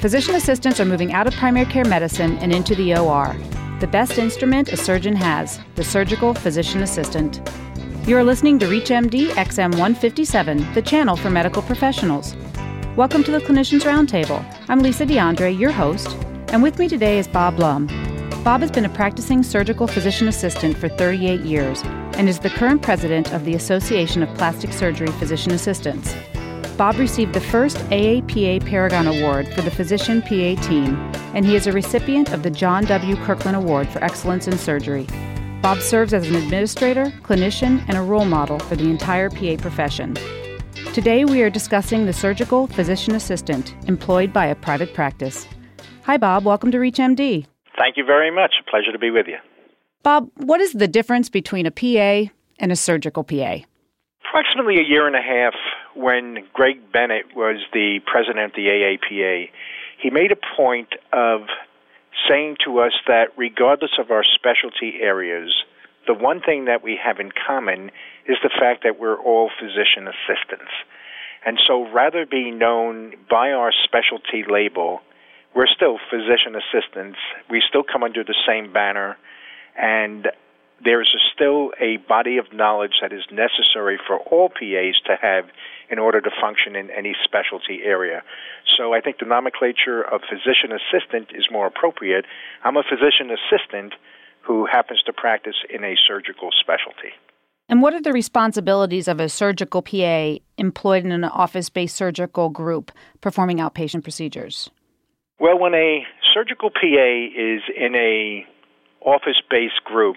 Physician assistants are moving out of primary care medicine and into the OR. The best instrument a surgeon has the surgical physician assistant. You are listening to ReachMD XM 157, the channel for medical professionals. Welcome to the Clinicians Roundtable. I'm Lisa DeAndre, your host, and with me today is Bob Blum. Bob has been a practicing surgical physician assistant for 38 years and is the current president of the Association of Plastic Surgery Physician Assistants. Bob received the first AAPA Paragon Award for the Physician PA team, and he is a recipient of the John W. Kirklin Award for Excellence in Surgery. Bob serves as an administrator, clinician, and a role model for the entire PA profession. Today, we are discussing the surgical physician assistant employed by a private practice. Hi, Bob. Welcome to ReachMD. Thank you very much. A pleasure to be with you. Bob, what is the difference between a PA and a surgical PA? Approximately a year and a half when Greg Bennett was the president of the AAPA, he made a point of saying to us that regardless of our specialty areas, the one thing that we have in common is the fact that we're all physician assistants. And so rather be known by our specialty label, we're still physician assistants. We still come under the same banner and there's still a body of knowledge that is necessary for all PAs to have in order to function in any specialty area. So I think the nomenclature of physician assistant is more appropriate. I'm a physician assistant who happens to practice in a surgical specialty. And what are the responsibilities of a surgical PA employed in an office based surgical group performing outpatient procedures? Well, when a surgical PA is in a office based group,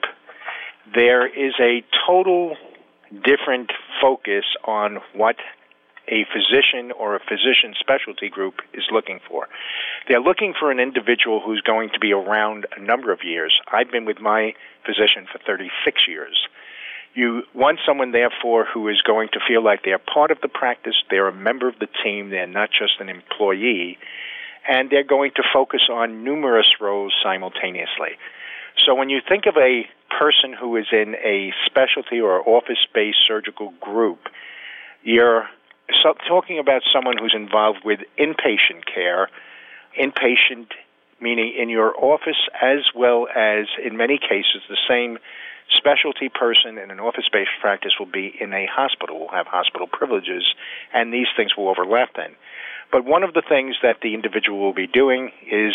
there is a total different focus on what a physician or a physician specialty group is looking for. They're looking for an individual who's going to be around a number of years. I've been with my physician for 36 years. You want someone, therefore, who is going to feel like they're part of the practice, they're a member of the team, they're not just an employee, and they're going to focus on numerous roles simultaneously. So when you think of a person who is in a specialty or office based surgical group, you're so talking about someone who's involved with inpatient care, inpatient meaning in your office as well as in many cases the same specialty person in an office based practice will be in a hospital, will have hospital privileges, and these things will overlap then. But one of the things that the individual will be doing is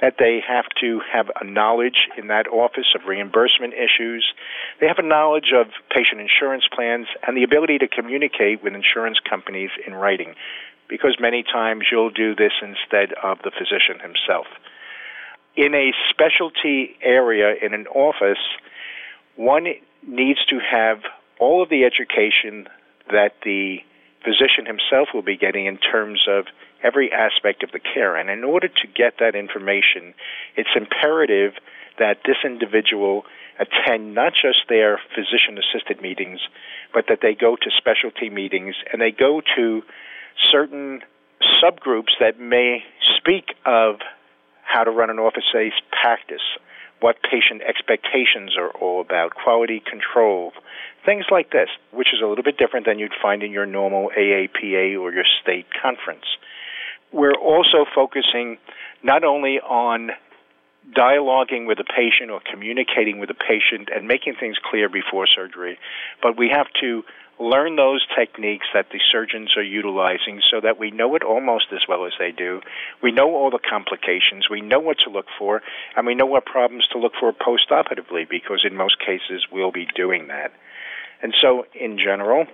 that they have to have a knowledge in that office of reimbursement issues. They have a knowledge of patient insurance plans and the ability to communicate with insurance companies in writing, because many times you'll do this instead of the physician himself. In a specialty area in an office, one needs to have all of the education that the physician himself will be getting in terms of every aspect of the care. And in order to get that information, it's imperative that this individual attend not just their physician assisted meetings, but that they go to specialty meetings and they go to certain subgroups that may speak of how to run an office based practice, what patient expectations are all about, quality control, things like this, which is a little bit different than you'd find in your normal AAPA or your state conference. We're also focusing not only on dialoguing with the patient or communicating with the patient and making things clear before surgery, but we have to learn those techniques that the surgeons are utilizing so that we know it almost as well as they do. We know all the complications, we know what to look for, and we know what problems to look for postoperatively because in most cases we'll be doing that. And so, in general,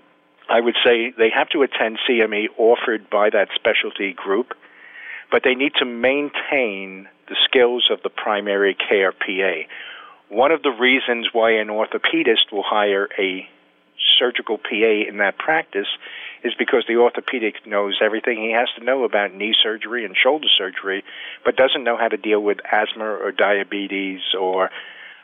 I would say they have to attend CME offered by that specialty group, but they need to maintain the skills of the primary care PA. One of the reasons why an orthopedist will hire a surgical PA in that practice is because the orthopedic knows everything he has to know about knee surgery and shoulder surgery, but doesn't know how to deal with asthma or diabetes or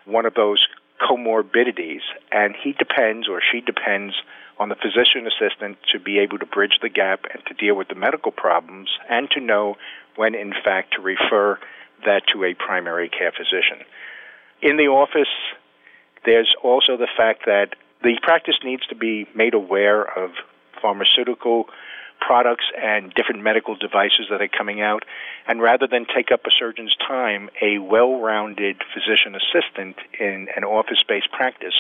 one of those comorbidities. And he depends or she depends on the physician assistant to be able to bridge the gap and to deal with the medical problems and to know when, in fact, to refer that to a primary care physician. In the office, there's also the fact that the practice needs to be made aware of pharmaceutical products and different medical devices that are coming out. And rather than take up a surgeon's time, a well rounded physician assistant in an office based practice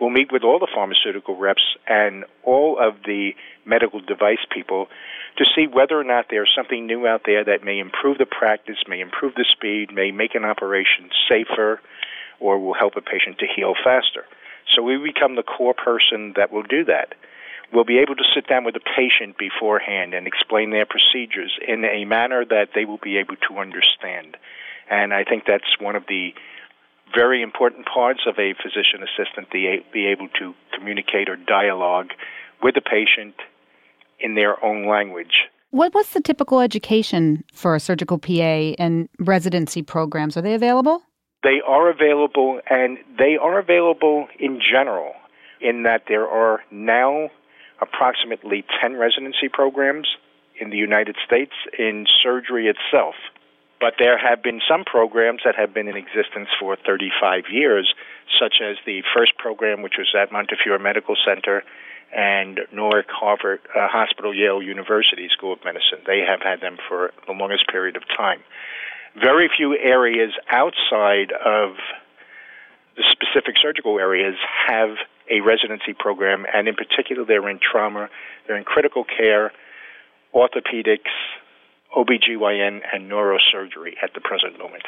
will meet with all the pharmaceutical reps and all of the medical device people to see whether or not there's something new out there that may improve the practice, may improve the speed, may make an operation safer, or will help a patient to heal faster. So we become the core person that will do that will be able to sit down with the patient beforehand and explain their procedures in a manner that they will be able to understand. And I think that's one of the very important parts of a physician assistant, to be able to communicate or dialogue with the patient in their own language. What, what's the typical education for a surgical PA and residency programs? Are they available? They are available, and they are available in general, in that there are now approximately 10 residency programs in the United States in surgery itself. But there have been some programs that have been in existence for 35 years, such as the first program, which was at Montefiore Medical Center and Norwalk Harvard uh, Hospital, Yale University School of Medicine. They have had them for the longest period of time. Very few areas outside of the specific surgical areas have a residency program, and in particular, they're in trauma, they're in critical care, orthopedics, OBGYN, and neurosurgery at the present moment.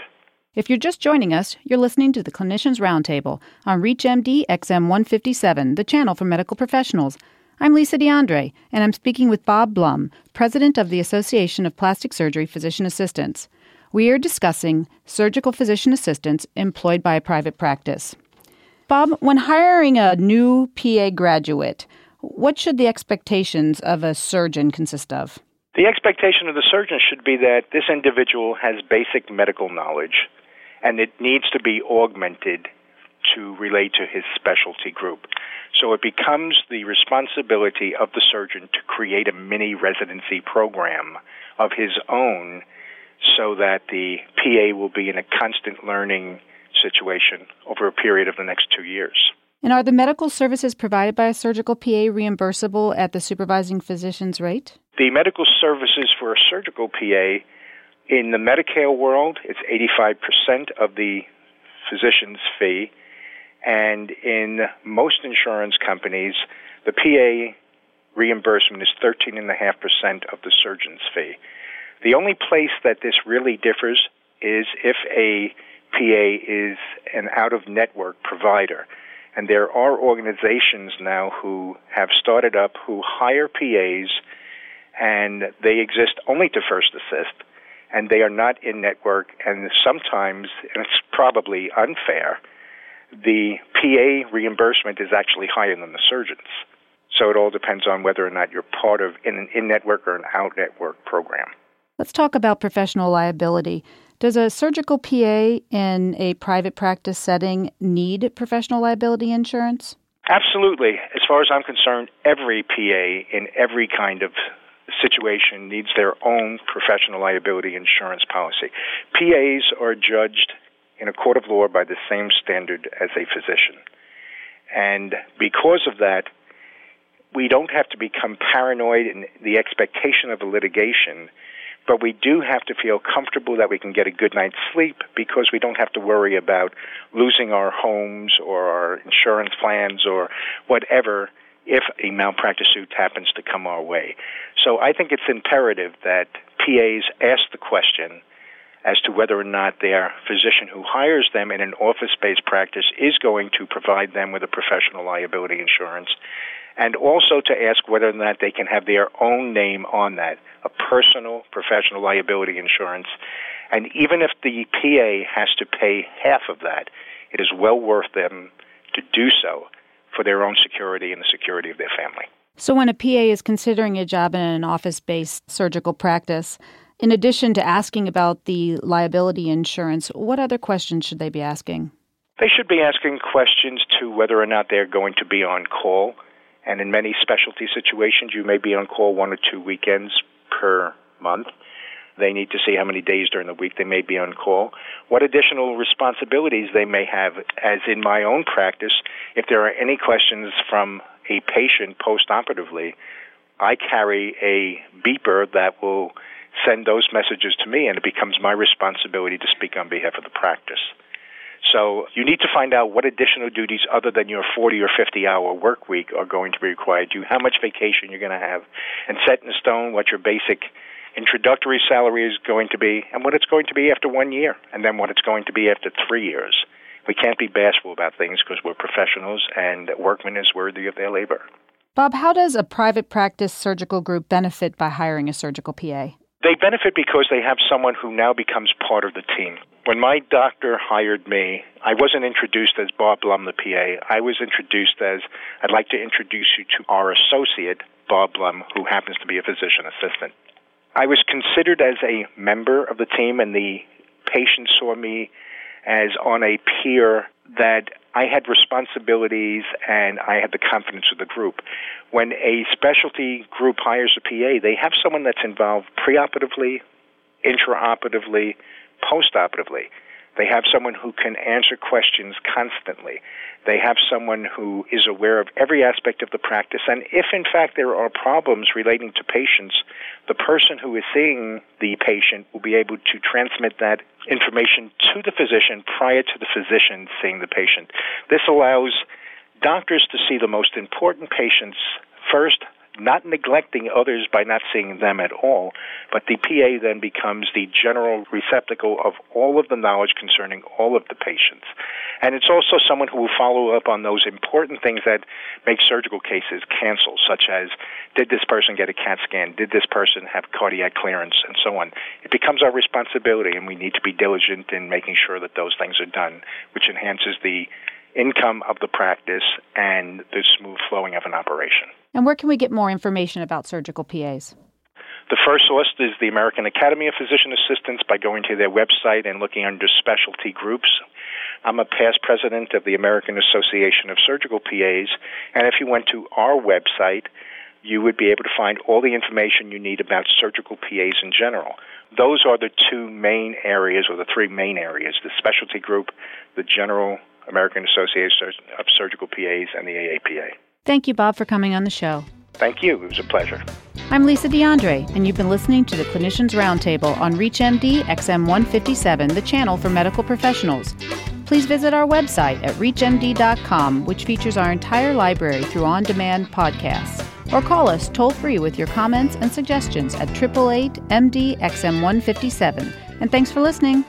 If you're just joining us, you're listening to the Clinicians Roundtable on ReachMD XM 157, the channel for medical professionals. I'm Lisa DeAndre, and I'm speaking with Bob Blum, president of the Association of Plastic Surgery Physician Assistants. We are discussing surgical physician assistants employed by a private practice. Bob, when hiring a new PA graduate, what should the expectations of a surgeon consist of? The expectation of the surgeon should be that this individual has basic medical knowledge and it needs to be augmented to relate to his specialty group. So it becomes the responsibility of the surgeon to create a mini residency program of his own so that the PA will be in a constant learning situation over a period of the next two years. And are the medical services provided by a surgical PA reimbursable at the supervising physician's rate? The medical services for a surgical PA in the Medicare world, it's 85% of the physician's fee. And in most insurance companies, the PA reimbursement is 13.5% of the surgeon's fee. The only place that this really differs is if a PA is an out of network provider. And there are organizations now who have started up who hire PAs and they exist only to First Assist and they are not in network and sometimes, and it's probably unfair, the PA reimbursement is actually higher than the surgeon's. So it all depends on whether or not you're part of an in network or an out network program. Let's talk about professional liability. Does a surgical PA in a private practice setting need professional liability insurance? Absolutely. As far as I'm concerned, every PA in every kind of situation needs their own professional liability insurance policy. PAs are judged in a court of law by the same standard as a physician. And because of that, we don't have to become paranoid in the expectation of a litigation but we do have to feel comfortable that we can get a good night's sleep because we don't have to worry about losing our homes or our insurance plans or whatever if a malpractice suit happens to come our way. So I think it's imperative that PAs ask the question as to whether or not their physician who hires them in an office based practice is going to provide them with a professional liability insurance and also to ask whether or not they can have their own name on that, a personal professional liability insurance. And even if the PA has to pay half of that, it is well worth them to do so for their own security and the security of their family. So, when a PA is considering a job in an office based surgical practice, in addition to asking about the liability insurance, what other questions should they be asking? They should be asking questions to whether or not they're going to be on call and in many specialty situations, you may be on call one or two weekends per month. They need to see how many days during the week they may be on call, what additional responsibilities they may have. As in my own practice, if there are any questions from a patient post operatively, I carry a beeper that will send those messages to me, and it becomes my responsibility to speak on behalf of the practice. So you need to find out what additional duties other than your 40 or 50 hour work week are going to be required you, how much vacation you're going to have, and set in stone what your basic introductory salary is going to be and what it's going to be after one year and then what it's going to be after three years. We can't be bashful about things because we're professionals and workman is worthy of their labor. Bob, how does a private practice surgical group benefit by hiring a surgical PA? They benefit because they have someone who now becomes part of the team. When my doctor hired me, I wasn't introduced as Bob Blum, the PA. I was introduced as I'd like to introduce you to our associate, Bob Blum, who happens to be a physician assistant. I was considered as a member of the team, and the patients saw me as on a peer that I had responsibilities and I had the confidence of the group. When a specialty group hires a PA, they have someone that's involved preoperatively, intraoperatively, postoperatively. They have someone who can answer questions constantly. They have someone who is aware of every aspect of the practice. And if, in fact, there are problems relating to patients, the person who is seeing the patient will be able to transmit that information to the physician prior to the physician seeing the patient. This allows doctors to see the most important patients first, not neglecting others by not seeing them at all, but the PA then becomes the general receptacle of all of the knowledge concerning all of the patients. And it's also someone who will follow up on those important things that make surgical cases cancel, such as did this person get a CAT scan? Did this person have cardiac clearance? And so on. It becomes our responsibility, and we need to be diligent in making sure that those things are done, which enhances the income of the practice and the smooth flowing of an operation. And where can we get more information about surgical PAs? The first source is the American Academy of Physician Assistants by going to their website and looking under specialty groups. I'm a past president of the American Association of Surgical PAs, and if you went to our website, you would be able to find all the information you need about surgical PAs in general. Those are the two main areas, or the three main areas the specialty group, the general American Association of Surgical PAs, and the AAPA. Thank you, Bob, for coming on the show. Thank you. It was a pleasure. I'm Lisa DeAndre, and you've been listening to the Clinicians Roundtable on ReachMD XM157, the channel for medical professionals. Please visit our website at reachmd.com, which features our entire library through on demand podcasts. Or call us toll free with your comments and suggestions at 888 MD XM157. And thanks for listening.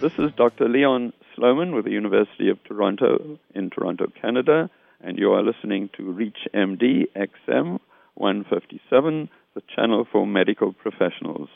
This is Dr. Leon Sloman with the University of Toronto in Toronto, Canada, and you are listening to ReachMD XM 157, the channel for medical professionals.